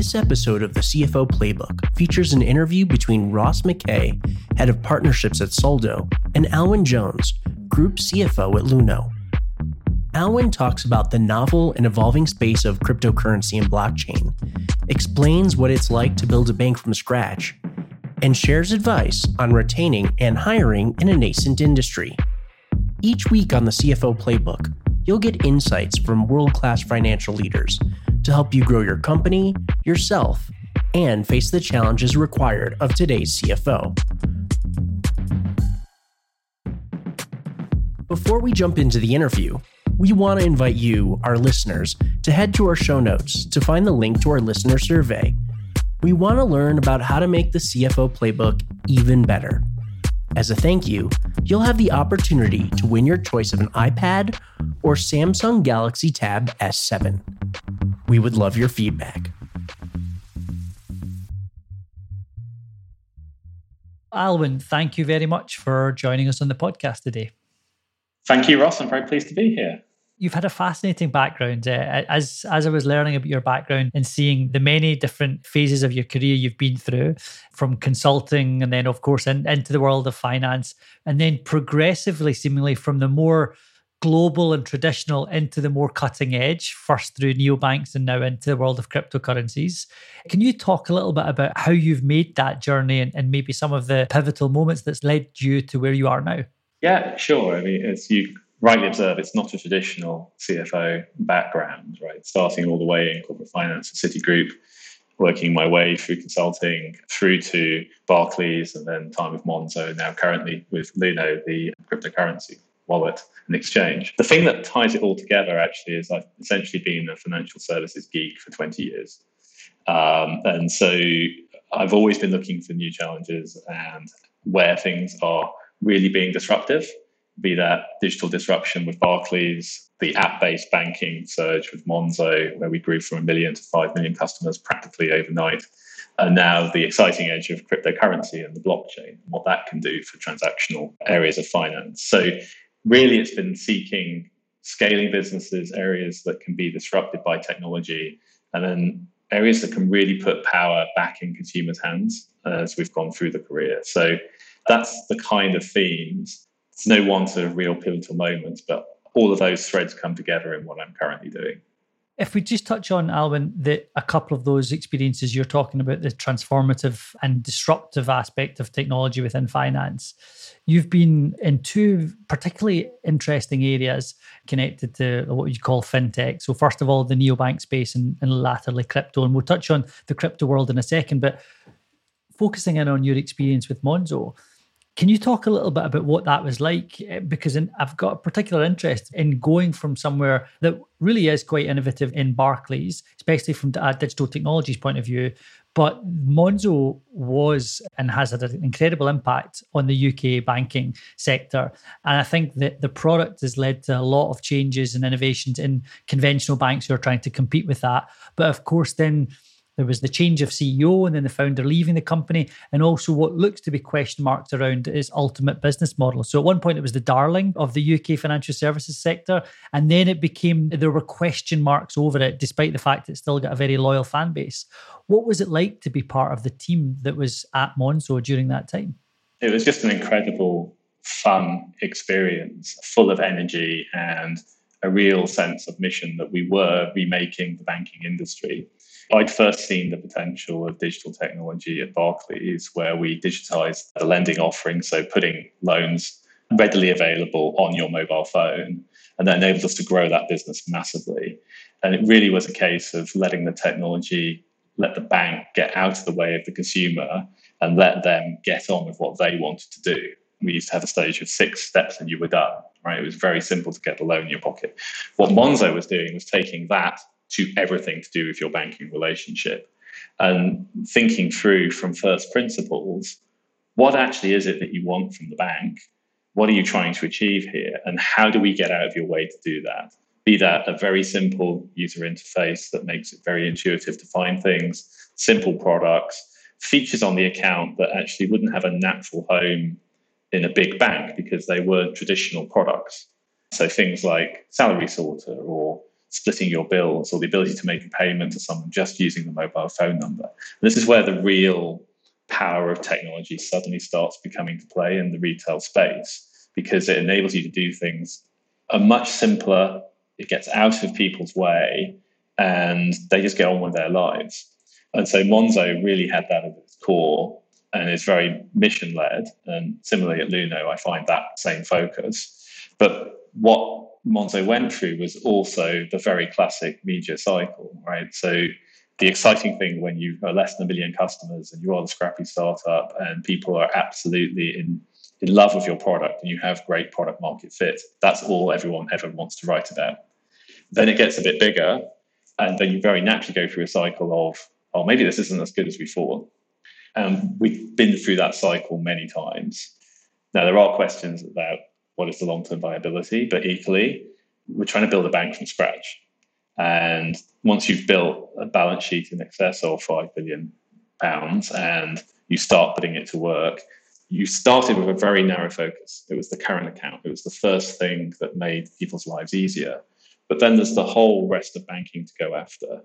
This episode of the CFO Playbook features an interview between Ross McKay, head of partnerships at Soldo, and Alwyn Jones, group CFO at Luno. Alwyn talks about the novel and evolving space of cryptocurrency and blockchain, explains what it's like to build a bank from scratch, and shares advice on retaining and hiring in a nascent industry. Each week on the CFO Playbook, you'll get insights from world class financial leaders to help you grow your company, yourself, and face the challenges required of today's CFO. Before we jump into the interview, we want to invite you, our listeners, to head to our show notes to find the link to our listener survey. We want to learn about how to make the CFO playbook even better. As a thank you, you'll have the opportunity to win your choice of an iPad or Samsung Galaxy Tab S7. We would love your feedback. Alwyn, thank you very much for joining us on the podcast today. Thank you, Ross. I'm very pleased to be here. You've had a fascinating background. Uh, as as I was learning about your background and seeing the many different phases of your career you've been through, from consulting and then, of course, in, into the world of finance, and then progressively, seemingly from the more global and traditional into the more cutting edge, first through neobanks and now into the world of cryptocurrencies. Can you talk a little bit about how you've made that journey and, and maybe some of the pivotal moments that's led you to where you are now? Yeah, sure. I mean, as you rightly observe, it's not a traditional CFO background, right? Starting all the way in corporate finance at Citigroup, working my way through consulting through to Barclays and then time with Monzo, now currently with Luno, the cryptocurrency wallet and exchange. The thing that ties it all together actually is I've essentially been a financial services geek for 20 years. Um, and so I've always been looking for new challenges and where things are really being disruptive, be that digital disruption with Barclays, the app based banking surge with Monzo, where we grew from a million to 5 million customers practically overnight. And now the exciting edge of cryptocurrency and the blockchain, what that can do for transactional areas of finance. So really it's been seeking scaling businesses, areas that can be disrupted by technology, and then areas that can really put power back in consumers' hands as we've gone through the career. So that's the kind of themes. It's no one sort of real pivotal moments, but all of those threads come together in what I'm currently doing. If we just touch on Alwyn, the, a couple of those experiences you're talking about, the transformative and disruptive aspect of technology within finance, you've been in two particularly interesting areas connected to what you call fintech. So, first of all, the neobank space and, and latterly crypto. And we'll touch on the crypto world in a second. But focusing in on your experience with Monzo, can you talk a little bit about what that was like? Eh, because in, I've got a particular interest in going from somewhere that really is quite innovative in Barclays, especially from a digital technologies point of view. But Monzo was and has had an incredible impact on the UK banking sector. And I think that the product has led to a lot of changes and innovations in conventional banks who are trying to compete with that. But of course, then there was the change of CEO and then the founder leaving the company, and also what looks to be question marks around its ultimate business model. So at one point, it was the darling of the UK financial services sector, and then it became there were question marks over it, despite the fact it still got a very loyal fan base. What was it like to be part of the team that was at Monzo during that time? It was just an incredible, fun experience, full of energy and a real sense of mission that we were remaking the banking industry. I'd first seen the potential of digital technology at Barclays, where we digitized the lending offering, so putting loans readily available on your mobile phone, and that enabled us to grow that business massively. And it really was a case of letting the technology let the bank get out of the way of the consumer and let them get on with what they wanted to do. We used to have a stage of six steps and you were done, right? It was very simple to get the loan in your pocket. What Monzo was doing was taking that to everything to do with your banking relationship and thinking through from first principles what actually is it that you want from the bank? What are you trying to achieve here? And how do we get out of your way to do that? Be that a very simple user interface that makes it very intuitive to find things, simple products, features on the account that actually wouldn't have a natural home in a big bank because they weren't traditional products. So things like salary sorter or splitting your bills or the ability to make a payment to someone just using the mobile phone number. And this is where the real power of technology suddenly starts becoming to play in the retail space because it enables you to do things a much simpler, it gets out of people's way, and they just get on with their lives. And so Monzo really had that at its core and is very mission led. And similarly at Luno, I find that same focus. But what Monzo went through was also the very classic media cycle, right? So the exciting thing when you are less than a million customers and you are the scrappy startup and people are absolutely in, in love with your product and you have great product market fit, that's all everyone ever wants to write about. Then it gets a bit bigger, and then you very naturally go through a cycle of, oh, maybe this isn't as good as we thought. And we've been through that cycle many times. Now, there are questions about what is the long term viability, but equally, we're trying to build a bank from scratch. And once you've built a balance sheet in excess of five billion pounds and you start putting it to work, you started with a very narrow focus. It was the current account. It was the first thing that made people's lives easier. But then there's the whole rest of banking to go after.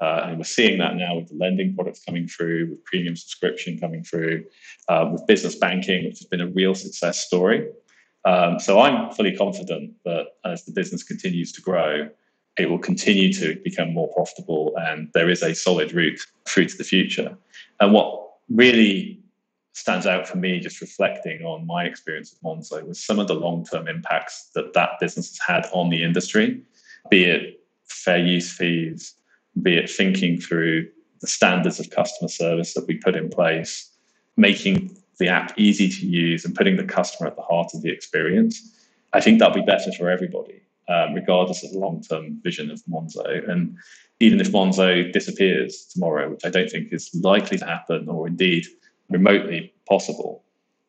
Uh, and we're seeing that now with the lending products coming through, with premium subscription coming through, uh, with business banking, which has been a real success story. Um, so I'm fully confident that as the business continues to grow, it will continue to become more profitable and there is a solid route through to the future. And what really stands out for me, just reflecting on my experience with Monzo, was some of the long term impacts that that business has had on the industry, be it fair use fees, be it thinking through the standards of customer service that we put in place, making the app easy to use and putting the customer at the heart of the experience. I think that'll be better for everybody, um, regardless of the long term vision of Monzo. And even if Monzo disappears tomorrow, which I don't think is likely to happen or indeed remotely possible,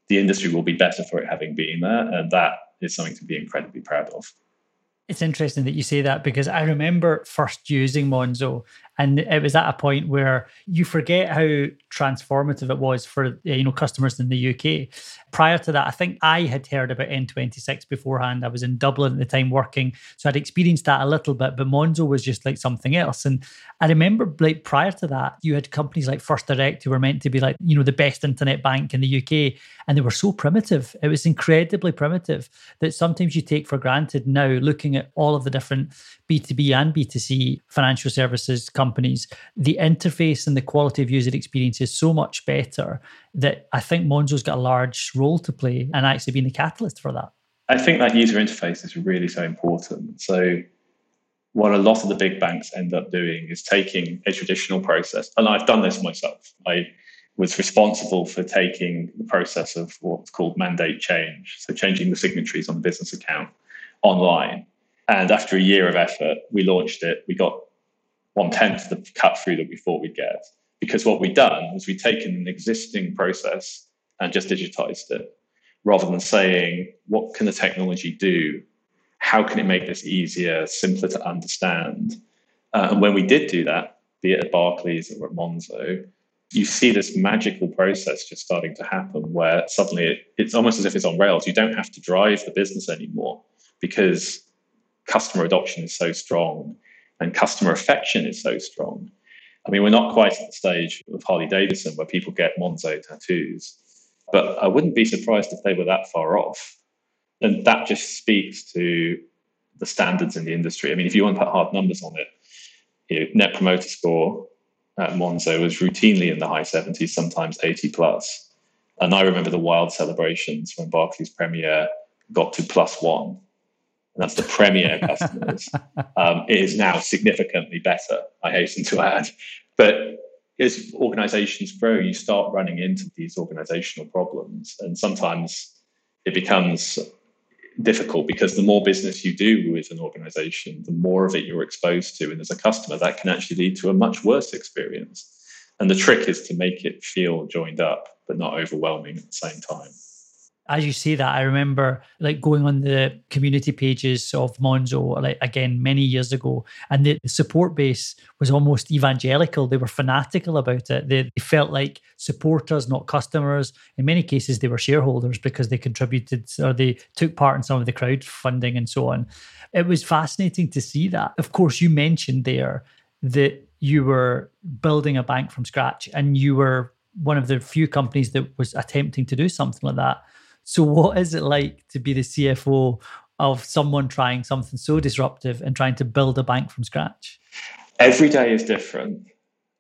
the industry will be better for it having been there. And that is something to be incredibly proud of. It's interesting that you say that because I remember first using Monzo and it was at a point where you forget how transformative it was for eh, you know customers in the UK. Prior to that, I think I had heard about N26 beforehand. I was in Dublin at the time working, so I'd experienced that a little bit. But Monzo was just like something else. And I remember like prior to that, you had companies like First Direct who were meant to be like you know the best internet bank in the UK, and they were so primitive. It was incredibly primitive that sometimes you take for granted now. Looking at all of the different B2B and B2C financial services companies, the interface and the quality of user experience is so much better that I think Monzo's got a large role to play and actually being the catalyst for that. I think that user interface is really so important. So, what a lot of the big banks end up doing is taking a traditional process, and I've done this myself. I was responsible for taking the process of what's called mandate change, so changing the signatories on the business account online and after a year of effort, we launched it. We got one tenth of the cut through that we thought we'd get. Because what we'd done was we'd taken an existing process and just digitized it rather than saying, what can the technology do? How can it make this easier, simpler to understand? Uh, and when we did do that, be it at Barclays or at Monzo, you see this magical process just starting to happen where suddenly it, it's almost as if it's on rails. You don't have to drive the business anymore because customer adoption is so strong and customer affection is so strong. I mean, we're not quite at the stage of Harley Davidson where people get Monzo tattoos, but I wouldn't be surprised if they were that far off. And that just speaks to the standards in the industry. I mean, if you want to put hard numbers on it, you know, net promoter score at Monzo was routinely in the high 70s, sometimes 80 plus. And I remember the wild celebrations when Barclays Premier got to plus one that's the premier customers, um, it is now significantly better, I hasten to add. But as organizations grow, you start running into these organizational problems. And sometimes it becomes difficult because the more business you do with an organization, the more of it you're exposed to. And as a customer, that can actually lead to a much worse experience. And the trick is to make it feel joined up, but not overwhelming at the same time. As you say that, I remember like going on the community pages of Monzo, like again many years ago, and the support base was almost evangelical. They were fanatical about it. They, they felt like supporters, not customers. In many cases, they were shareholders because they contributed or they took part in some of the crowdfunding and so on. It was fascinating to see that. Of course, you mentioned there that you were building a bank from scratch and you were one of the few companies that was attempting to do something like that. So, what is it like to be the CFO of someone trying something so disruptive and trying to build a bank from scratch? Every day is different.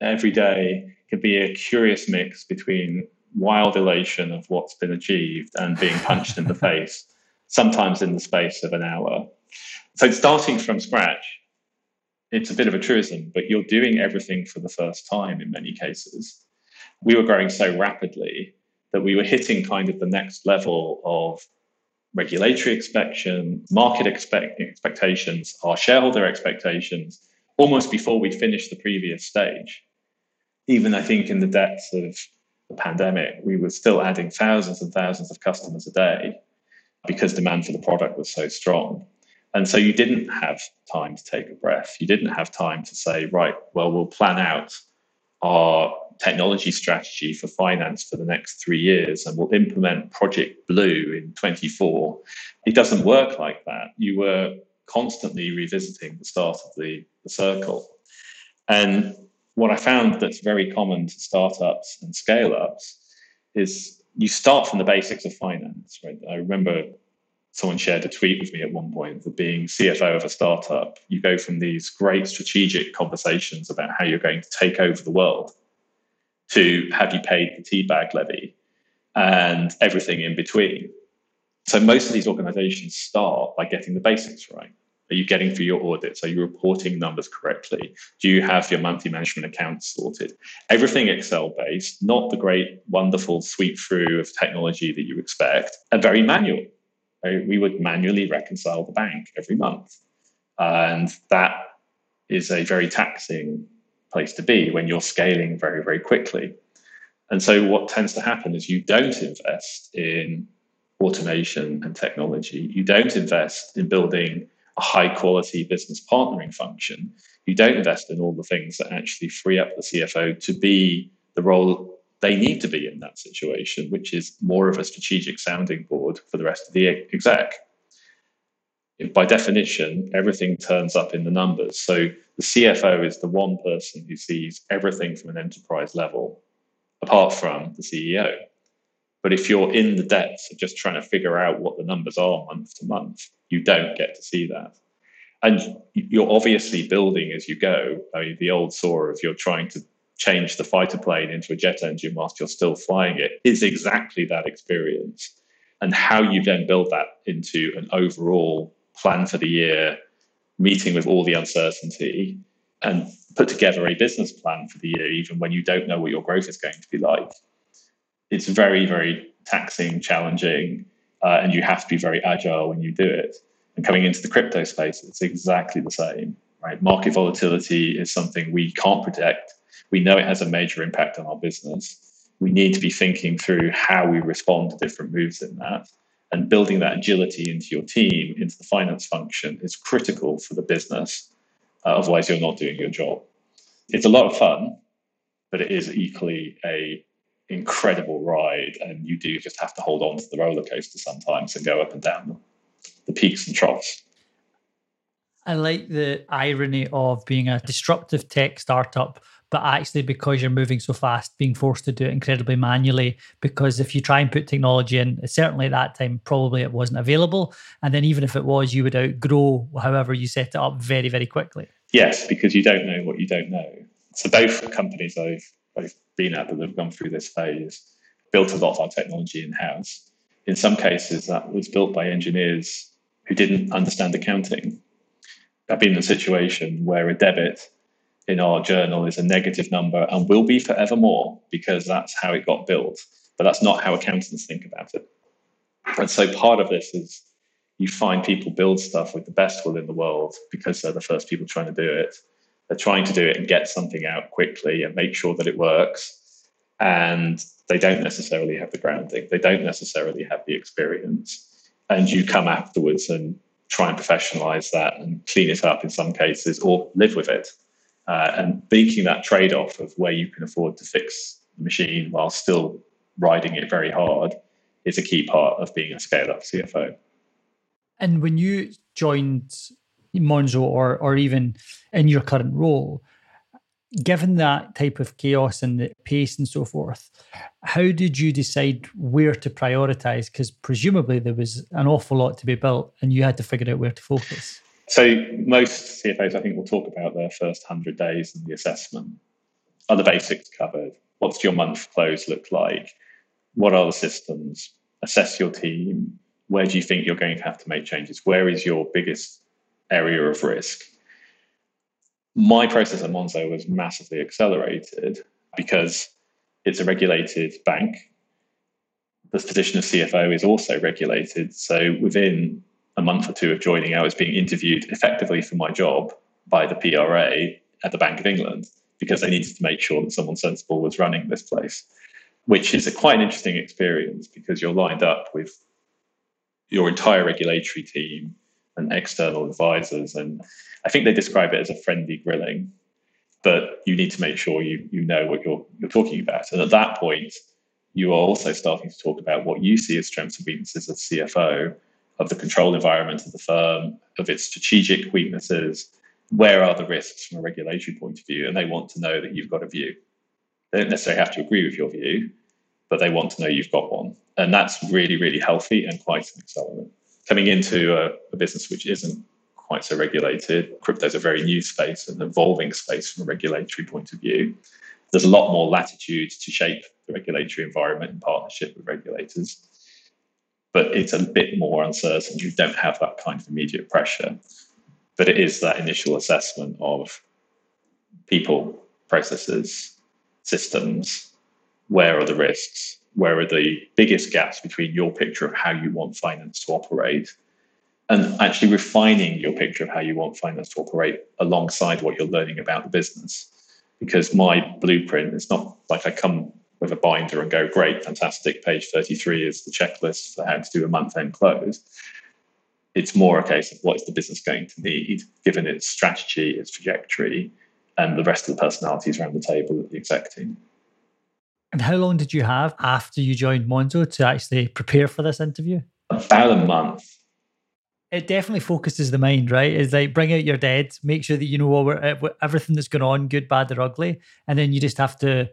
Every day can be a curious mix between wild elation of what's been achieved and being punched in the face, sometimes in the space of an hour. So, starting from scratch, it's a bit of a truism, but you're doing everything for the first time in many cases. We were growing so rapidly that we were hitting kind of the next level of regulatory expectation, market expect- expectations, our shareholder expectations, almost before we'd finished the previous stage. Even I think in the depths of the pandemic, we were still adding thousands and thousands of customers a day because demand for the product was so strong. And so you didn't have time to take a breath. You didn't have time to say, right, well, we'll plan out our technology strategy for finance for the next three years and we'll implement Project Blue in 24. It doesn't work like that. You were constantly revisiting the start of the, the circle. And what I found that's very common to startups and scale ups is you start from the basics of finance. Right? I remember someone shared a tweet with me at one point that being CFO of a startup, you go from these great strategic conversations about how you're going to take over the world to have you paid the teabag levy and everything in between. So most of these organizations start by getting the basics right. Are you getting through your audits? Are you reporting numbers correctly? Do you have your monthly management accounts sorted? Everything Excel based, not the great, wonderful sweep through of technology that you expect, and very manual we would manually reconcile the bank every month. And that is a very taxing place to be when you're scaling very, very quickly. And so, what tends to happen is you don't invest in automation and technology. You don't invest in building a high quality business partnering function. You don't invest in all the things that actually free up the CFO to be the role they need to be in that situation, which is more of a strategic sounding board for the rest of the exec. By definition, everything turns up in the numbers. So the CFO is the one person who sees everything from an enterprise level, apart from the CEO. But if you're in the depths of just trying to figure out what the numbers are month to month, you don't get to see that. And you're obviously building as you go. I mean, the old saw of you're trying to change the fighter plane into a jet engine whilst you're still flying it is exactly that experience. And how you then build that into an overall plan for the year, meeting with all the uncertainty, and put together a business plan for the year, even when you don't know what your growth is going to be like. It's very, very taxing, challenging, uh, and you have to be very agile when you do it. And coming into the crypto space, it's exactly the same. Right? Market volatility is something we can't predict we know it has a major impact on our business. We need to be thinking through how we respond to different moves in that. And building that agility into your team, into the finance function, is critical for the business. Uh, otherwise, you're not doing your job. It's a lot of fun, but it is equally a incredible ride, and you do just have to hold on to the roller coaster sometimes and go up and down the peaks and troughs. I like the irony of being a disruptive tech startup but actually because you're moving so fast, being forced to do it incredibly manually. Because if you try and put technology in, certainly at that time, probably it wasn't available. And then even if it was, you would outgrow however you set it up very, very quickly. Yes, because you don't know what you don't know. So both companies I've, I've been at that have gone through this phase built a lot of our technology in house. In some cases, that was built by engineers who didn't understand accounting. I've been in a situation where a debit in our journal is a negative number and will be forevermore because that's how it got built. But that's not how accountants think about it. And so part of this is you find people build stuff with the best will in the world because they're the first people trying to do it. They're trying to do it and get something out quickly and make sure that it works. and they don't necessarily have the grounding, they don't necessarily have the experience. And you come afterwards and try and professionalize that and clean it up in some cases or live with it. Uh, and making that trade off of where you can afford to fix the machine while still riding it very hard is a key part of being a scale up CFO. And when you joined Monzo or or even in your current role, given that type of chaos and the pace and so forth, how did you decide where to prioritize? Because presumably there was an awful lot to be built and you had to figure out where to focus. So most CFOs, I think, will talk about their first 100 days and the assessment. Are the basics covered? What's your month close look like? What are the systems? Assess your team. Where do you think you're going to have to make changes? Where is your biggest area of risk? my process at Monzo was massively accelerated because it's a regulated bank. The position of CFO is also regulated. So within a month or two of joining, I was being interviewed effectively for my job by the PRA at the Bank of England because they needed to make sure that someone sensible was running this place, which is a quite an interesting experience because you're lined up with your entire regulatory team and external advisors. And I think they describe it as a friendly grilling, but you need to make sure you you know what you're you're talking about. And at that point, you are also starting to talk about what you see as strengths and weaknesses as CFO of the control environment of the firm, of its strategic weaknesses. Where are the risks from a regulatory point of view? And they want to know that you've got a view. They don't necessarily have to agree with your view, but they want to know you've got one. And that's really, really healthy and quite an accelerant coming into a, a business which isn't quite so regulated. Crypto is a very new space, an evolving space from a regulatory point of view. There's a lot more latitude to shape the regulatory environment in partnership with regulators, but it's a bit more uncertain. You don't have that kind of immediate pressure, but it is that initial assessment of people, processes, systems. Where are the risks? where are the biggest gaps between your picture of how you want finance to operate and actually refining your picture of how you want finance to operate alongside what you're learning about the business. Because my blueprint is not like I come with a binder and go, great, fantastic, page 33 is the checklist for how to do a month end close. It's more a case of what is the business going to need, given its strategy, its trajectory, and the rest of the personalities around the table at the exec team. And how long did you have after you joined Monzo to actually prepare for this interview? About a month. It definitely focuses the mind, right? It's like bring out your dead, make sure that you know uh, everything that's going on, good, bad, or ugly, and then you just have to,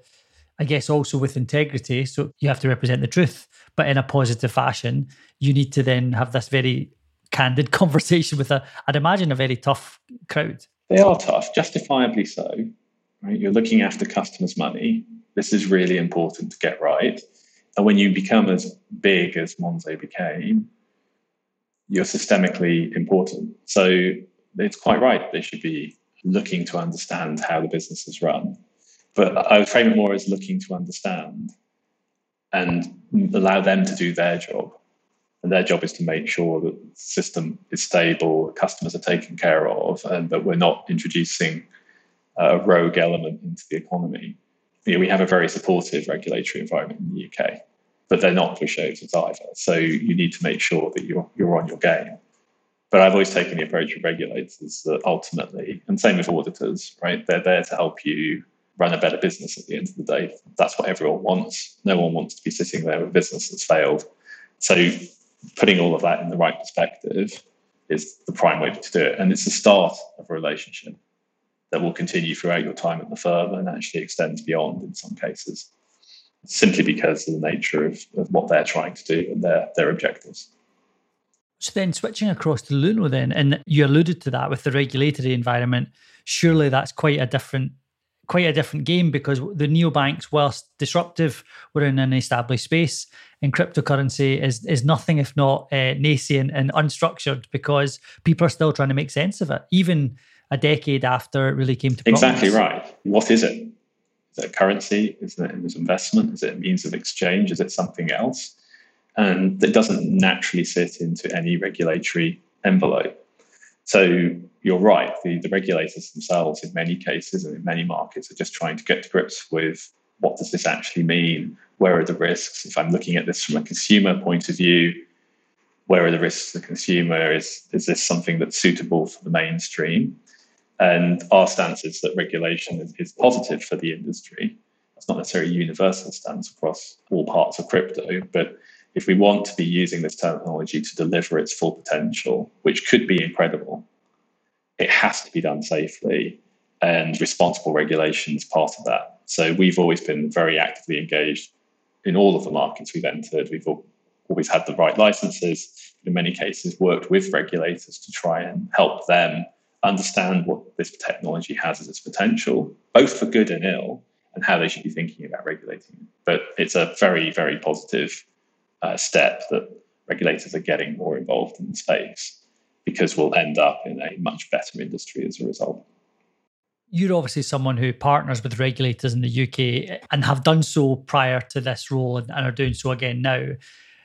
I guess, also with integrity. So you have to represent the truth, but in a positive fashion. You need to then have this very candid conversation with a, I'd imagine, a very tough crowd. They are tough, justifiably so. Right? You're looking after customers' money this is really important to get right. And when you become as big as Monzo became, you're systemically important. So it's quite right. They should be looking to understand how the business is run. But I would frame it more as looking to understand and allow them to do their job. And their job is to make sure that the system is stable, customers are taken care of, and that we're not introducing a rogue element into the economy you know, we have a very supportive regulatory environment in the UK, but they're not pushovers either. So you need to make sure that you're you're on your game. But I've always taken the approach of regulators that ultimately, and same with auditors, right? They're there to help you run a better business at the end of the day. That's what everyone wants. No one wants to be sitting there with a business that's failed. So putting all of that in the right perspective is the prime way to do it. And it's the start of a relationship that will continue throughout your time at the firm and actually extends beyond in some cases, simply because of the nature of, of what they're trying to do and their, their objectives. So then switching across to Luno then, and you alluded to that with the regulatory environment, surely that's quite a different quite a different game because the neobanks, whilst disruptive, were in an established space, and cryptocurrency is is nothing if not uh, nascent and unstructured because people are still trying to make sense of it. Even a decade after it really came to prominence. Exactly right. What is it? Is it currency? Is it an investment? Is it a means of exchange? Is it something else? And it doesn't naturally sit into any regulatory envelope. So you're right. The, the regulators themselves, in many cases and in many markets, are just trying to get to grips with what does this actually mean? Where are the risks? If I'm looking at this from a consumer point of view, where are the risks to the consumer? Is, is this something that's suitable for the mainstream? And our stance is that regulation is, is positive for the industry. It's not necessarily a universal stance across all parts of crypto, but if we want to be using this technology to deliver its full potential, which could be incredible, it has to be done safely and responsible regulation is part of that. So we've always been very actively engaged in all of the markets we've entered. We've always had the right licenses, in many cases, worked with regulators to try and help them understand what this technology has as its potential, both for good and ill, and how they should be thinking about regulating it. But it's a very, very positive uh, step that regulators are getting more involved in the space because we'll end up in a much better industry as a result. You're obviously someone who partners with regulators in the UK and have done so prior to this role and, are doing so again now.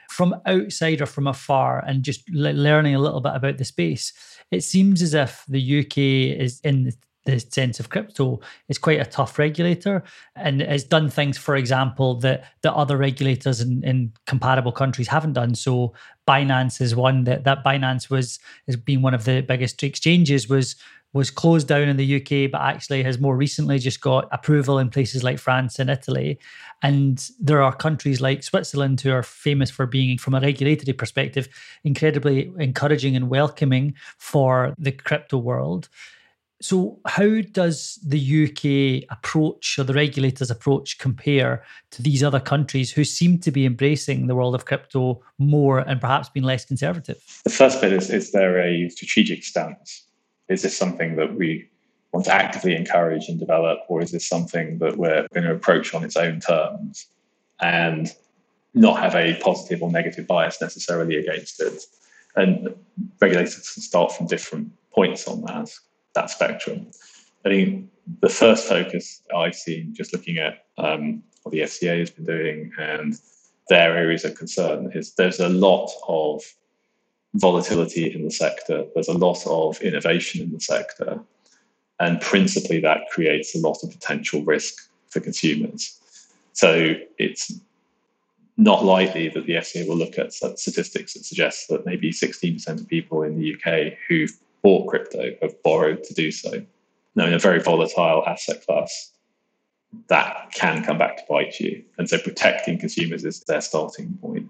From outside or from afar, and just learning a little bit about the space, it seems as if the UK is in the sense of crypto is quite a tough regulator and has done things, for example, that, that other regulators in, in comparable countries haven't done. So Binance is one that that Binance was has been one of the biggest exchanges was was closed down in the UK, but actually has more recently just got approval in places like France and Italy. And there are countries like Switzerland who are famous for being, from a regulatory perspective, incredibly encouraging and welcoming for the crypto world. So, how does the UK approach or the regulators' approach compare to these other countries who seem to be embracing the world of crypto more and perhaps being less conservative? The first bit is is there a strategic stance? Is this something that we want to actively encourage and develop, or is this something that we're going to approach on its own terms and not have a positive or negative bias necessarily against it? And regulators can start from different points on that that spectrum. I think the first focus I've seen, just looking at um, what the FCA has been doing and their areas of concern, is there's a lot of volatility in the sector. There's a lot of innovation in the sector. And principally, that creates a lot of potential risk for consumers. So it's not likely that the FCA will look at statistics that suggest that maybe 16% of people in the UK who've bought crypto have borrowed to do so. Now, in a very volatile asset class, that can come back to bite you. And so protecting consumers is their starting point.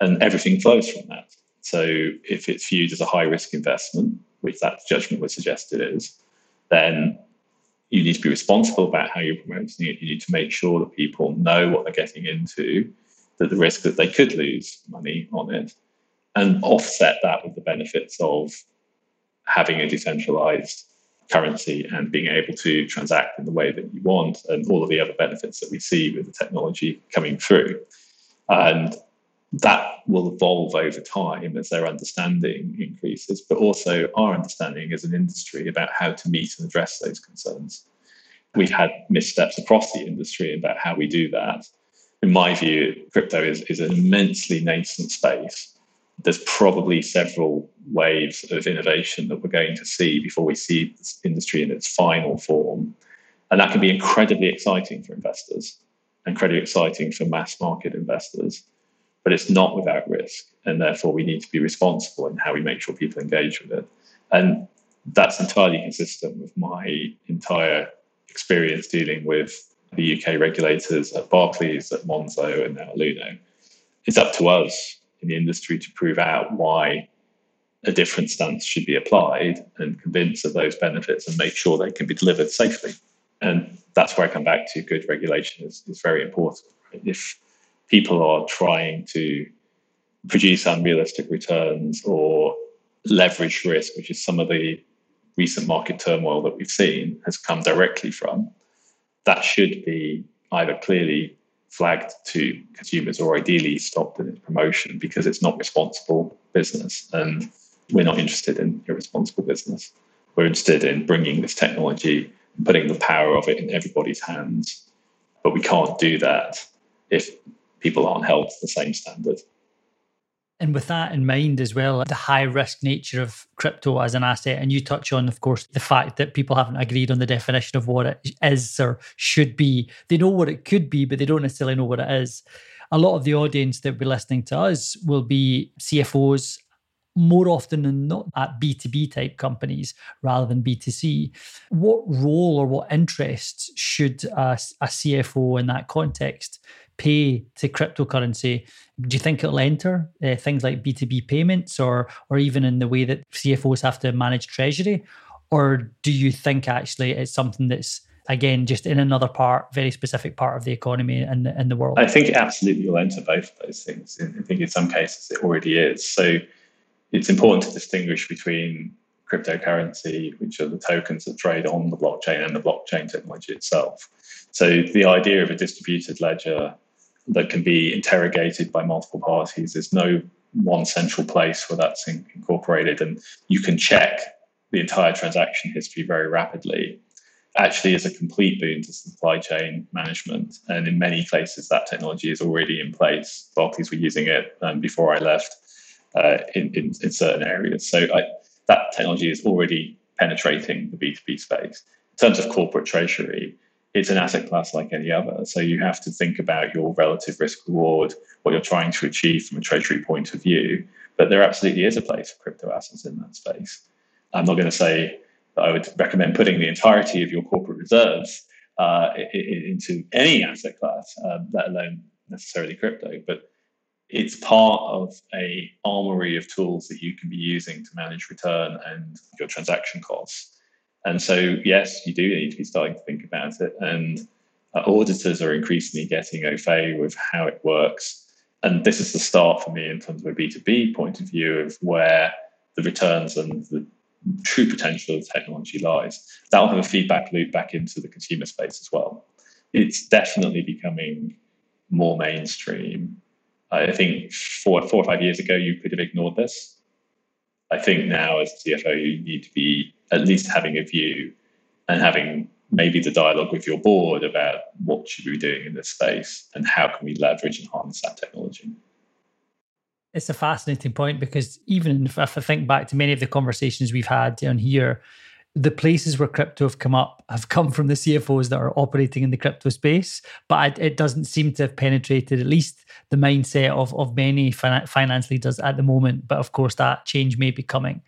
And everything flows from that. So if it's viewed as a high risk investment, which that judgment would suggest it is, then you need to be responsible about how you're promoting it. You need to make sure that people know what they're getting into, that the risk that they could lose money on it, and offset that with the benefits of having a decentralized currency and being able to transact in the way that you want and all of the other benefits that we see with the technology coming through. And that will evolve over time as their understanding increases, but also our understanding as an industry about how to meet and address those concerns. We've had missteps across the industry about how we do that. In my view, crypto is, is an immensely nascent space there's probably several waves of innovation that we're going to see before we see this industry in its final form. And that can be incredibly exciting for investors, incredibly exciting for mass market investors. But it's not without risk. And therefore, we need to be responsible in how we make sure people engage with it. And that's entirely consistent with my entire experience dealing with the UK regulators at Barclays, at Monzo, and now Luno. It's up to us in the industry to prove out why a different stance should be applied and convince of those benefits and make sure they can be delivered safely. And that's where I come back to good regulation is, is very important. If people are trying to produce unrealistic returns or leverage risk, which is some of the recent market turmoil that we've seen has come directly from, that should be either clearly flagged to consumers or ideally stopped in its promotion because it's not responsible business. And we're not interested in irresponsible business. We're interested in bringing this technology and putting the power of it in everybody's hands. But we can't do that if people aren't held to the same standard. And with that in mind as well, the high risk nature of crypto as an asset, and you touch on, of course, the fact that people haven't agreed on the definition of what it is or should be. They know what it could be, but they don't necessarily know what it is. A lot of the audience that will be listening to us will be CFOs more often than not at B2B type companies rather than B2C. What role or what interest should a, a CFO in that context pay to cryptocurrency? Do you think it'll enter uh, things like B2B payments or or even in the way that CFOs have to manage treasury? Or do you think actually it's something that's again just in another part, very specific part of the economy and the, in the world? I think absolutely will enter both of those things. I think in some cases it already is. So it's important to distinguish between cryptocurrency, which are the tokens that trade on the blockchain, and the blockchain technology itself. So the idea of a distributed ledger that can be interrogated by multiple parties, there's no one central place where that's incorporated, and you can check the entire transaction history very rapidly. Actually, is a complete boon to supply chain management, and in many places that technology is already in place. Barclays were using it um, before I left uh, in, in, in, certain areas. So I, that technology is already penetrating the B2B space. In terms of corporate treasury, it's an asset class like any other. So you have to think about your relative risk reward, what you're trying to achieve from a treasury point of view. But there absolutely is a place for crypto assets in that space. I'm not going to say that I would recommend putting the entirety of your corporate reserves uh, into any asset class, um, let alone necessarily crypto. But it's part of a armory of tools that you can be using to manage return and your transaction costs. And so, yes, you do need to be starting to think about it. And uh, auditors are increasingly getting au fait with how it works. And this is the start for me in terms of a B2B point of view of where the returns and the true potential of technology lies. That will have a feedback loop back into the consumer space as well. It's definitely becoming more mainstream I think four, four or five years ago, you could have ignored this. I think now, as CFO, you need to be at least having a view and having maybe the dialogue with your board about what should we be doing in this space and how can we leverage and harness that technology. It's a fascinating point because even if I think back to many of the conversations we've had down here, the places where crypto have come up have come from the CFOs that are operating in the crypto space, but it doesn't seem to have penetrated at least the mindset of, of many finance leaders at the moment. But of course, that change may be coming.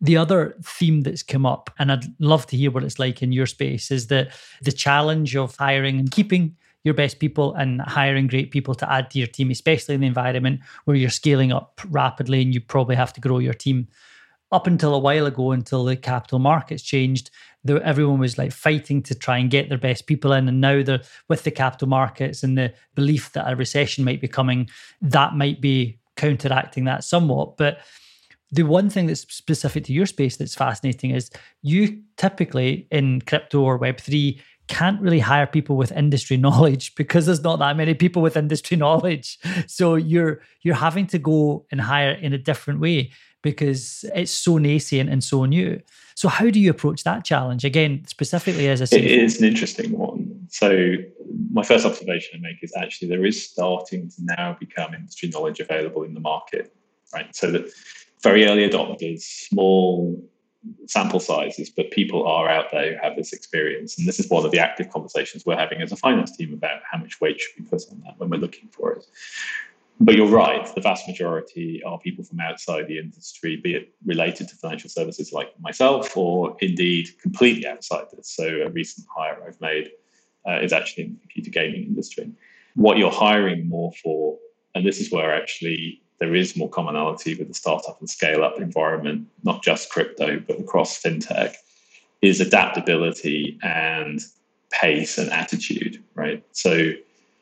The other theme that's come up, and I'd love to hear what it's like in your space, is that the challenge of hiring and keeping your best people and hiring great people to add to your team, especially in the environment where you're scaling up rapidly and you probably have to grow your team up until a while ago, until the capital markets changed, everyone was like fighting to try and get their best people in. And now they're with the capital markets and the belief that a recession might be coming, that might be counteracting that somewhat. But the one thing that's specific to your space that's fascinating is you typically in crypto or Web3 can't really hire people with industry knowledge because there's not that many people with industry knowledge. So you're you're having to go and hire in a different way because it's so nascent and so new. So, how do you approach that challenge? Again, specifically as a? It is an interesting one. So, my first observation I make is actually there is starting to now become industry knowledge available in the market, right? So that very early adopters, small sample sizes, but people are out there who have this experience. And this is one of the active conversations we're having as a finance team about how much weight should we put on that when we're looking for it but you're right. The vast majority are people from outside the industry, be it related to financial services like myself, or indeed completely outside this. So a recent hire I've made uh, is actually in the computer gaming industry. What you're hiring more for, and this is where actually there is more commonality with the startup and scale up environment, not just crypto, but across fintech, is adaptability and pace and attitude, right? So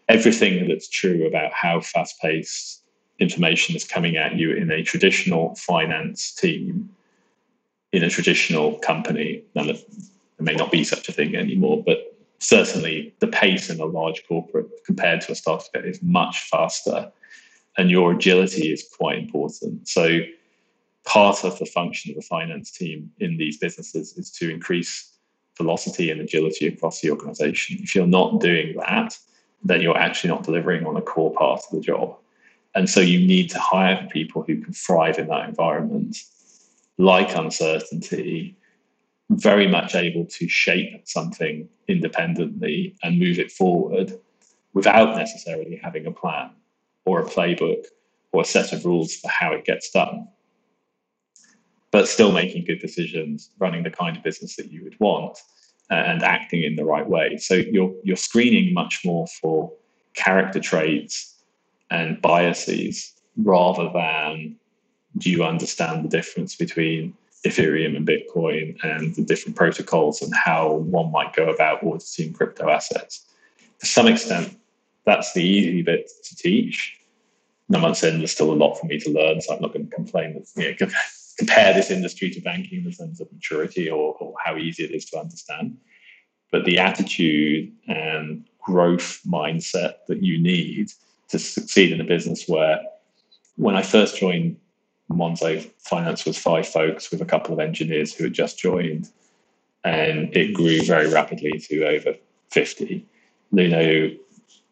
everything that's true about how fast paced information is coming at you in a traditional finance team, in a traditional company. Now, there may not be such a thing anymore, but certainly the pace in a large corporate compared to a startup is much faster. And your agility is quite important. So, part of the function of the finance team in these businesses is to increase velocity and agility across the organization. If you're not doing that, then you're actually not delivering on a core part of the job. And so you need to hire people who can thrive in that environment, like uncertainty, very much able to shape something independently and move it forward without necessarily having a plan or a playbook or a set of rules for how it gets done, but still making good decisions, running the kind of business that you would want, uh, and acting in the right way. So you're you're screening much more for character traits and biases rather than do you understand the difference between Ethereum and Bitcoin and the different protocols and how one might go about auditing crypto assets. To some extent, that's the easy bit to teach. Nine months in, there's still a lot for me to learn, so I'm not going to complain that you know, compare this industry to banking in sense of maturity or, or how easy it is to understand. But the attitude and growth mindset that you need to succeed in a business where when I first joined Monzo, finance was five folks with a couple of engineers who had just joined, and it grew very rapidly to over 50. Luno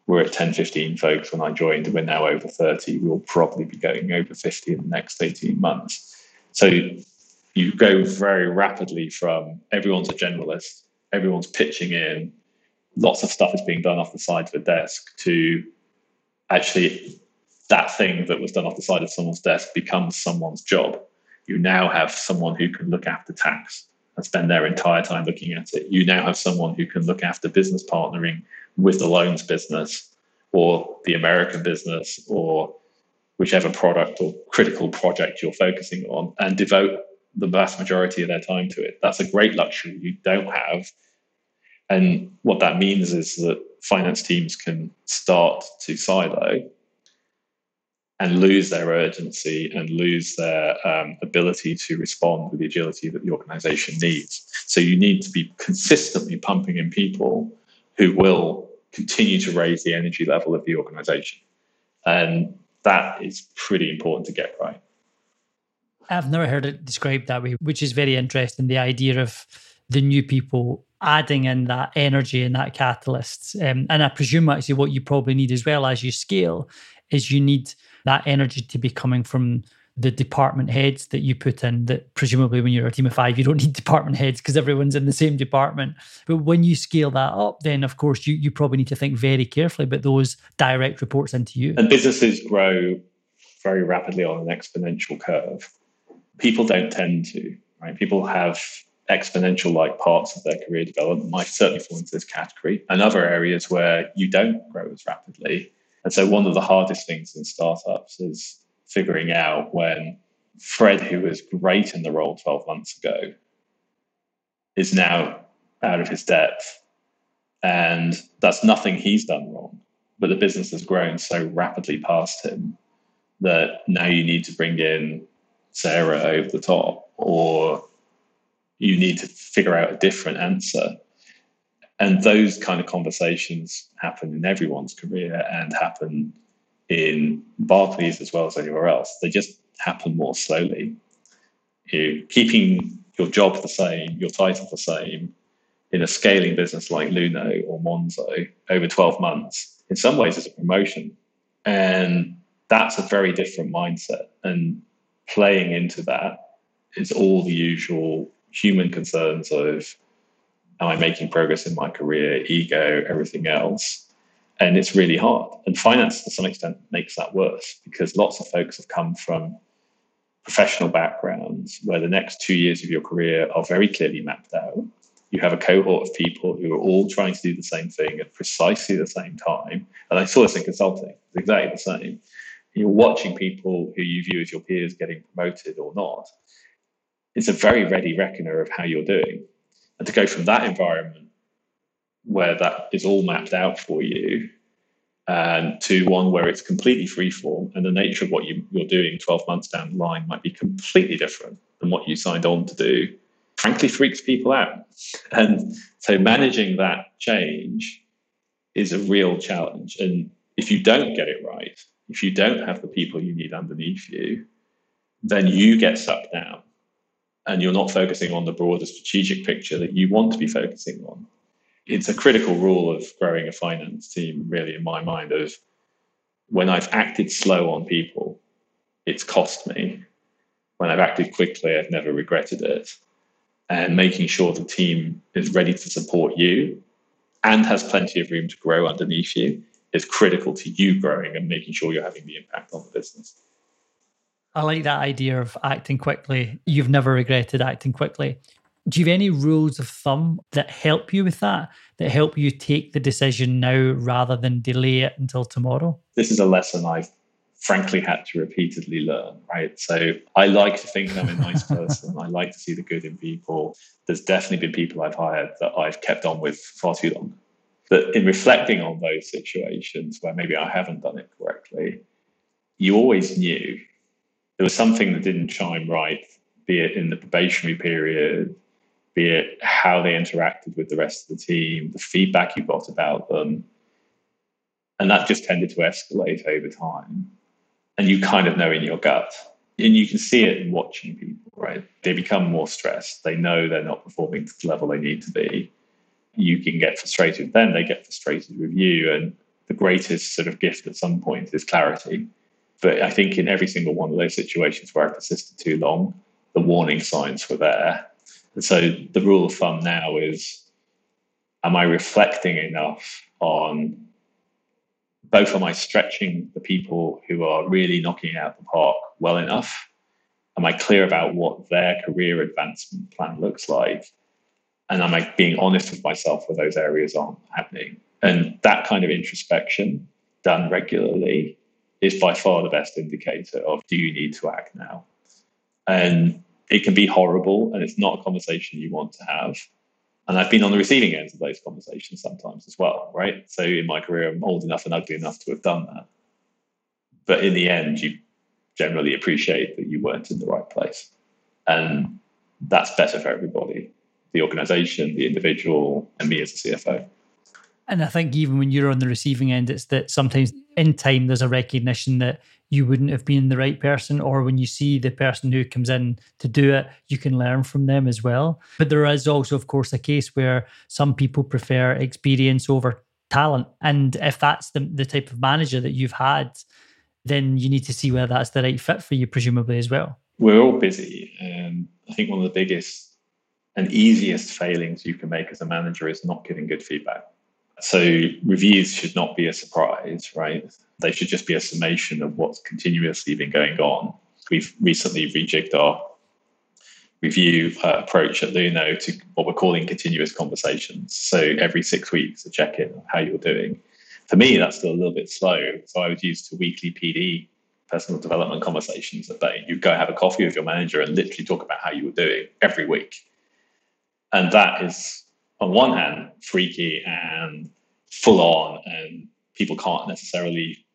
we're at 10, 15 folks when I joined. and We're now over 30. We'll probably be going over 50 in the next 18 months. So you go very rapidly from everyone's a generalist, everyone's pitching in, lots of stuff is being done off the side of the desk to actually that thing that was done off the side of someone's desk becomes someone's job. You now have someone who can look after tax and spend their entire time looking at it. You now have someone who can look after business partnering with the loans business or the American business or whichever product or critical project you're focusing on and devote the vast majority of their time to it. That's a great luxury you don't have. And what that means is that finance teams can start to silo and lose their urgency and lose their um, ability to respond with the agility that the organization needs. So you need to be consistently pumping in people who will continue to raise the energy level of the organization. And that is pretty important to get right. I've never heard it described that way, which is very interesting. The idea of the new people adding in that energy and that catalyst. Um, and I presume actually what you probably need as well as you scale is you need that energy to be coming from the department heads that you put in that presumably when you're a team of five you don't need department heads because everyone's in the same department. But when you scale that up then of course you, you probably need to think very carefully about those direct reports into you. And businesses grow very rapidly on an exponential curve. People don't tend to right? People have exponential like parts of their career development. Might certainly fall into this category and other areas where you don't grow as rapidly and so one of the hardest things in startups is figuring out when Fred, who was great in the role 12 months ago, is now out of his depth. And that's nothing he's done wrong. But the business has grown so rapidly past him that now you need to bring in Sarah over the top, or you need to figure out a different answer. And those kind of conversations happen in everyone's career and happen in Barclays as well as anywhere else. They just happen more slowly. You keeping your job the same, your title the same, in a scaling business like Luno or Monzo over 12 months, in some ways is a promotion. And that's a very different mindset. And playing into that is all the usual human concerns of am I making progress in my career, ego, everything else and it's really hard. And finance, to some extent, makes that worse because lots of folks have come from professional backgrounds where the next two years of your career are very clearly mapped out. You have a cohort of people who are all trying to do the same thing at precisely the same time. And I saw this in consulting, it's exactly the same. You're watching people who you view as your peers getting promoted or not. It's a very ready reckoner of how you're doing. And to go from that environment where that is all mapped out for you and to one where it's completely freeform and the nature of what you, you're doing 12 months down the line might be completely different than what you signed on to do frankly freaks people out. And so managing that change is a real challenge. And if you don't get it right if you don't have the people you need underneath you then you get sucked down and you're not focusing on the broader strategic picture that you want to be focusing on it's a critical rule of growing a finance team, really, in my mind, of when I've acted slow on people, it's cost me. When I've acted quickly, I've never regretted it. And making sure the team is ready to support you and has plenty of room to grow underneath you is critical to you growing and making sure you're having the impact on the business. I like that idea of acting quickly. You've never regretted acting quickly. Do you have any rules of thumb that help you with that, that help you take the decision now rather than delay it until tomorrow? This is a lesson I've frankly had to repeatedly learn, right? So I like to think I'm a nice person. I like to see the good in people. There's definitely been people I've hired that I've kept on with far too long. But in reflecting on those situations where maybe I haven't done it correctly, you always knew there was something that didn't chime right, be it in the probationary period, be it how they interacted with the rest of the team, the feedback you got about them. And that just tended to escalate over time. And you kind of know in your gut. And you can see it in watching people, right? They become more stressed. They know they're not performing to the level they need to be. You can get frustrated them, they get frustrated with you. And the greatest sort of gift at some point is clarity. But I think in every single one of those situations where I persisted too long, the warning signs were there. And so the rule of thumb now is am I reflecting enough on both am I stretching the people who are really knocking out the park well enough? Am I clear about what their career advancement plan looks like? And am I being honest with myself where those areas aren't happening? And that kind of introspection done regularly is by far the best indicator of do you need to act now? And it can be horrible and it's not a conversation you want to have. And I've been on the receiving end of those conversations sometimes as well, right? So in my career, I'm old enough and ugly enough to have done that. But in the end, you generally appreciate that you weren't in the right place. And that's better for everybody the organization, the individual, and me as a CFO. And I think even when you're on the receiving end, it's that sometimes in time there's a recognition that you wouldn't have been the right person, or when you see the person who comes in to do it, you can learn from them as well. But there is also, of course, a case where some people prefer experience over talent. And if that's the, the type of manager that you've had, then you need to see whether that's the right fit for you, presumably, as well. We're all busy. And I think one of the biggest and easiest failings you can make as a manager is not giving good feedback. So reviews should not be a surprise, right? They should just be a summation of what's continuously been going on. We've recently rejigged our review uh, approach at Luno to what we're calling continuous conversations. So every six weeks, a check in on how you're doing. For me, that's still a little bit slow. So I was used to weekly PD personal development conversations that. You go have a coffee with your manager and literally talk about how you were doing every week. And that is on one hand freaky and full on, and people can't necessarily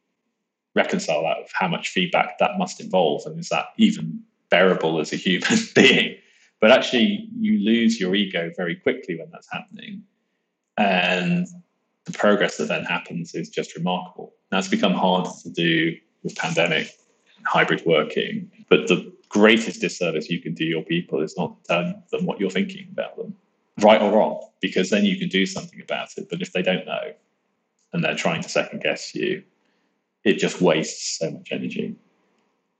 reconcile that with how much feedback that must involve, and is that even bearable as a human being? But actually, you lose your ego very quickly when that's happening, and the progress that then happens is just remarkable. Now it's become harder to do with pandemic and hybrid working, but the greatest disservice you can do your people is not tell them what you're thinking about them right or wrong, because then you can do something about it. But if they don't know and they're trying to second guess you, it just wastes so much energy,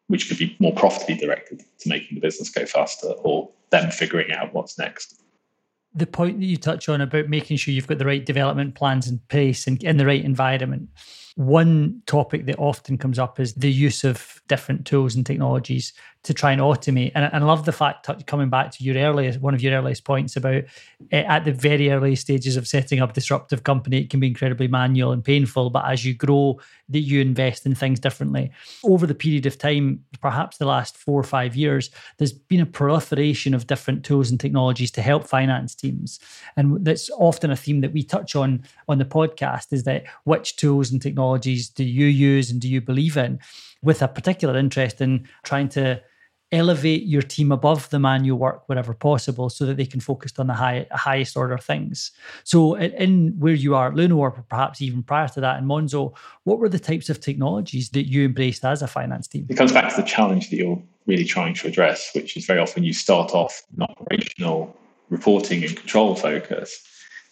which could be more profitably directed to making the business go faster or them figuring out what's next. The point that you touch on about making sure you've got the right development plans in place and in the right environment one topic that often comes up is the use of different tools and technologies to try and automate. And, and I love the fact, coming back to your earliest, one of your earliest points about uh, at the very early stages of setting up a disruptive company, it can be incredibly manual and painful. But as you grow, that you invest in things differently. Over the period of time, perhaps the last four or five years, there's been a proliferation of different tools and technologies to help finance teams. And that's often a theme that we touch on on the podcast is that which tools and technologies technologies do you use and do you believe in with a particular interest in trying to elevate your team above the manual work wherever possible so that they can focus on the high, highest order things. So in where you are at Luno or perhaps even prior to that in Monzo, what were the types of technologies that you embraced as a finance team? It comes back to the challenge that you're really trying to address, which is very often you start off an operational reporting and control focus,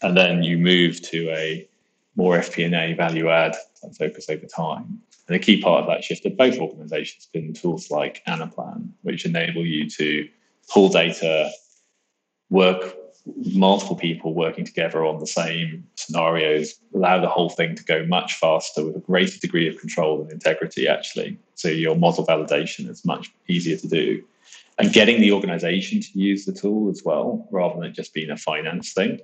and then you move to a more FP&A value add and focus over time. And a key part of that shift at both organizations has been tools like Anaplan, which enable you to pull data, work multiple people working together on the same scenarios, allow the whole thing to go much faster with a greater degree of control and integrity, actually. So your model validation is much easier to do. And getting the organization to use the tool as well, rather than it just being a finance thing.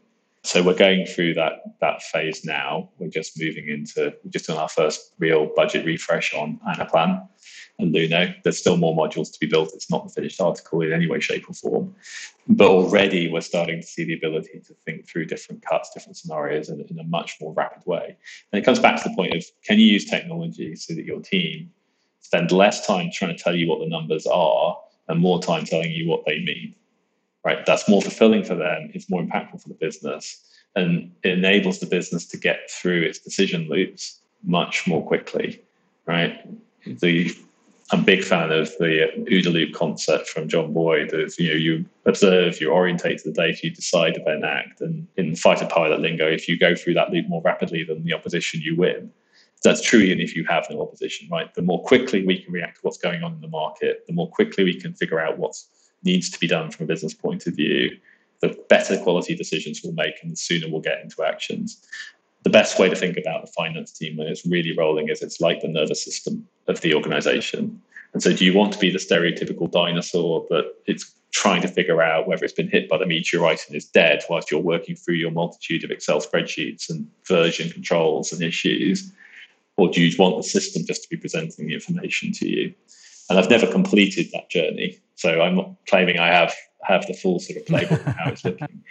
So we're going through that that phase now. We're just moving into just on our first real budget refresh on Anaplan and Luno. There's still more modules to be built. It's not the finished article in any way, shape, or form. But already we're starting to see the ability to think through different cuts, different scenarios in, in a much more rapid way. And it comes back to the point of can you use technology so that your team spend less time trying to tell you what the numbers are and more time telling you what they mean? Right? That's more fulfilling for them, it's more impactful for the business, and it enables the business to get through its decision loops much more quickly. Right? The I'm a big fan of the OODA loop concept from John Boyd of you know you observe, you orientate to the data, you decide, to then act. And in fighter pilot lingo, if you go through that loop more rapidly than the opposition, you win. That's true even if you have no opposition, right? The more quickly we can react to what's going on in the market, the more quickly we can figure out what needs to be done from a business point of view, the better quality decisions we'll make and the sooner we'll get into actions the best way to think about the finance team when it's really rolling is it's like the nervous system of the organization. And so, do you want to be the stereotypical dinosaur that it's trying to figure out whether it's been hit by the meteorite and is dead whilst you're working through your multitude of Excel spreadsheets and version controls and issues? Or do you want the system just to be presenting the information to you? And I've never completed that journey. So I'm not claiming I have have the full sort of playbook of how it's looking.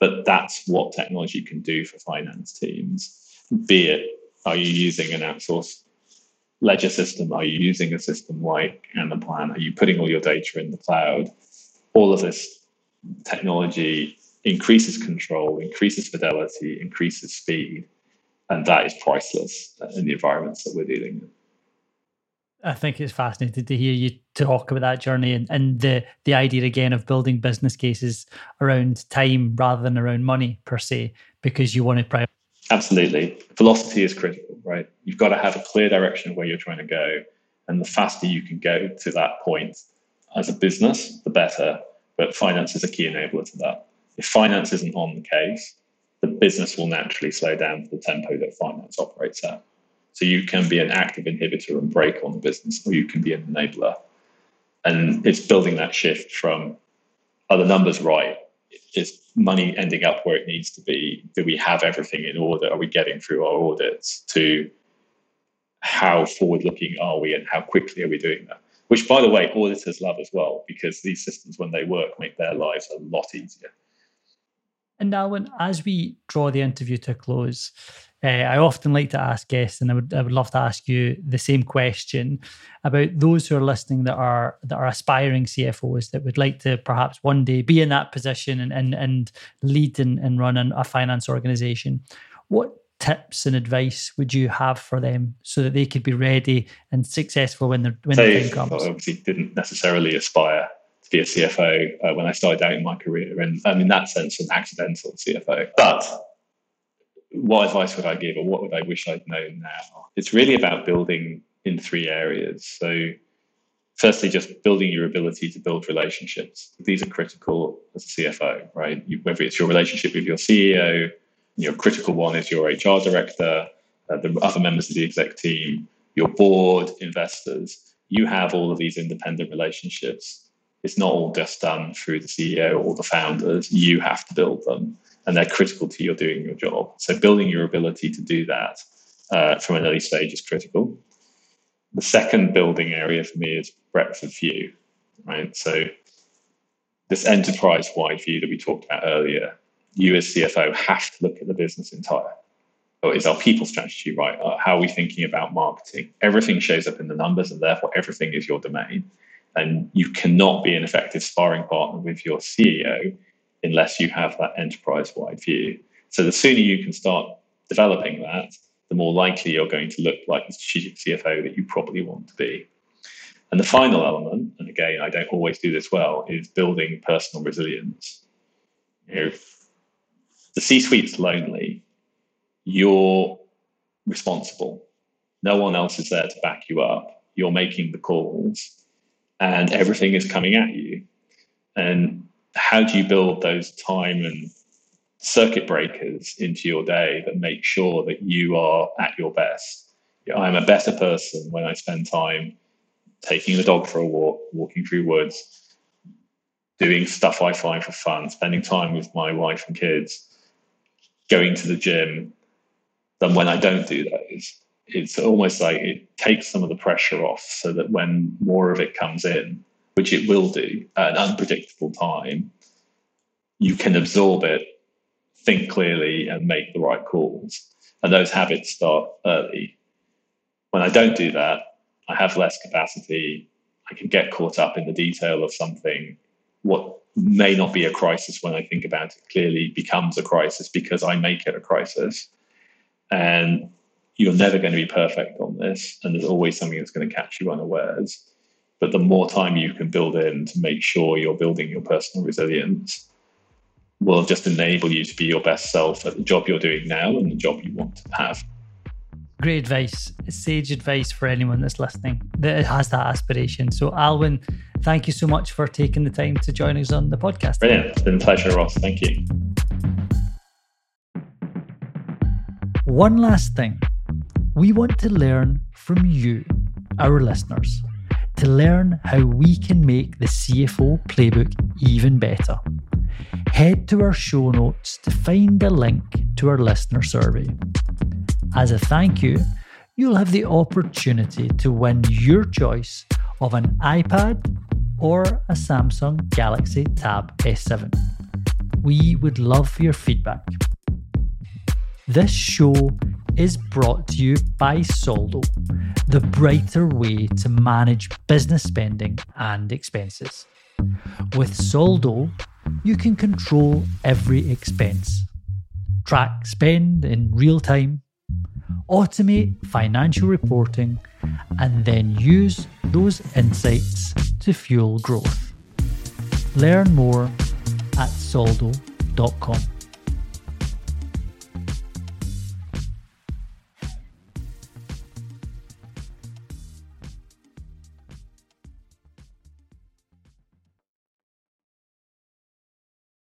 But that's what technology can do for finance teams. Be it, are you using an outsourced ledger system? Are you using a system like Anaplan? Are you putting all your data in the cloud? All of this technology increases control, increases fidelity, increases speed, and that is priceless in the environments that we're dealing with. I think it's fascinating to hear you talk about that journey and, and the the idea again of building business cases around time rather than around money per se, because you want to prioritize. Absolutely. Velocity is critical, right? You've got to have a clear direction of where you're trying to go. And the faster you can go to that point as a business, the better. But finance is a key enabler to that. If finance isn't on the case, the business will naturally slow down to the tempo that finance operates at. So you can be an active inhibitor and brake on the business, or you can be an enabler. And it's building that shift from are the numbers right? Is money ending up where it needs to be? Do we have everything in order? Are we getting through our audits? To how forward looking are we and how quickly are we doing that? Which, by the way, auditors love as well because these systems, when they work, make their lives a lot easier. And now, as we draw the interview to a close, uh, I often like to ask guests, and I would I would love to ask you the same question about those who are listening that are that are aspiring CFOs that would like to perhaps one day be in that position and and, and lead and, and run an, a finance organization. What tips and advice would you have for them so that they could be ready and successful when the when so the time comes? I obviously didn't necessarily aspire to be a CFO uh, when I started out in my career, and I'm in that sense an accidental CFO, but what advice would I give or what would I wish I'd known now? It's really about building in three areas. So, firstly, just building your ability to build relationships. These are critical as a CFO, right? You, whether it's your relationship with your CEO, your critical one is your HR director, uh, the other members of the exec team, your board, investors. You have all of these independent relationships. It's not all just done through the CEO or the founders. You have to build them and they're critical to your doing your job. So building your ability to do that uh, from an early stage is critical. The second building area for me is breadth of view, right? So this enterprise-wide view that we talked about earlier, you as CFO have to look at the business entire. Or is our people strategy right? Uh, how are we thinking about marketing? Everything shows up in the numbers, and therefore everything is your domain. And you cannot be an effective sparring partner with your CEO unless you have that enterprise wide view. So the sooner you can start developing that, the more likely you're going to look like the strategic CFO that you probably want to be. And the final element, and again, I don't always do this well, is building personal resilience. You know, the C suite's lonely, you're responsible. No one else is there to back you up. You're making the calls and everything is coming at you. And how do you build those time and circuit breakers into your day that make sure that you are at your best? I'm a better person when I spend time taking the dog for a walk, walking through woods, doing stuff I find for fun, spending time with my wife and kids, going to the gym, than when I don't do those. It's almost like it takes some of the pressure off so that when more of it comes in, which it will do at an unpredictable time, you can absorb it, think clearly, and make the right calls. And those habits start early. When I don't do that, I have less capacity. I can get caught up in the detail of something. What may not be a crisis when I think about it clearly becomes a crisis because I make it a crisis. And you're never going to be perfect on this. And there's always something that's going to catch you unawares. But the more time you can build in to make sure you're building your personal resilience will just enable you to be your best self at the job you're doing now and the job you want to have. Great advice, sage advice for anyone that's listening that has that aspiration. So, Alwyn, thank you so much for taking the time to join us on the podcast. Brilliant. It's been a pleasure, Ross. Thank you. One last thing we want to learn from you, our listeners, to learn how we can make the CFO playbook even better. Head to our show notes to find a link to our listener survey. As a thank you, you'll have the opportunity to win your choice of an iPad or a Samsung Galaxy Tab S7. We would love your feedback. This show is brought to you by Soldo, the brighter way to manage business spending and expenses. With Soldo, you can control every expense, track spend in real time, automate financial reporting, and then use those insights to fuel growth. Learn more at soldo.com.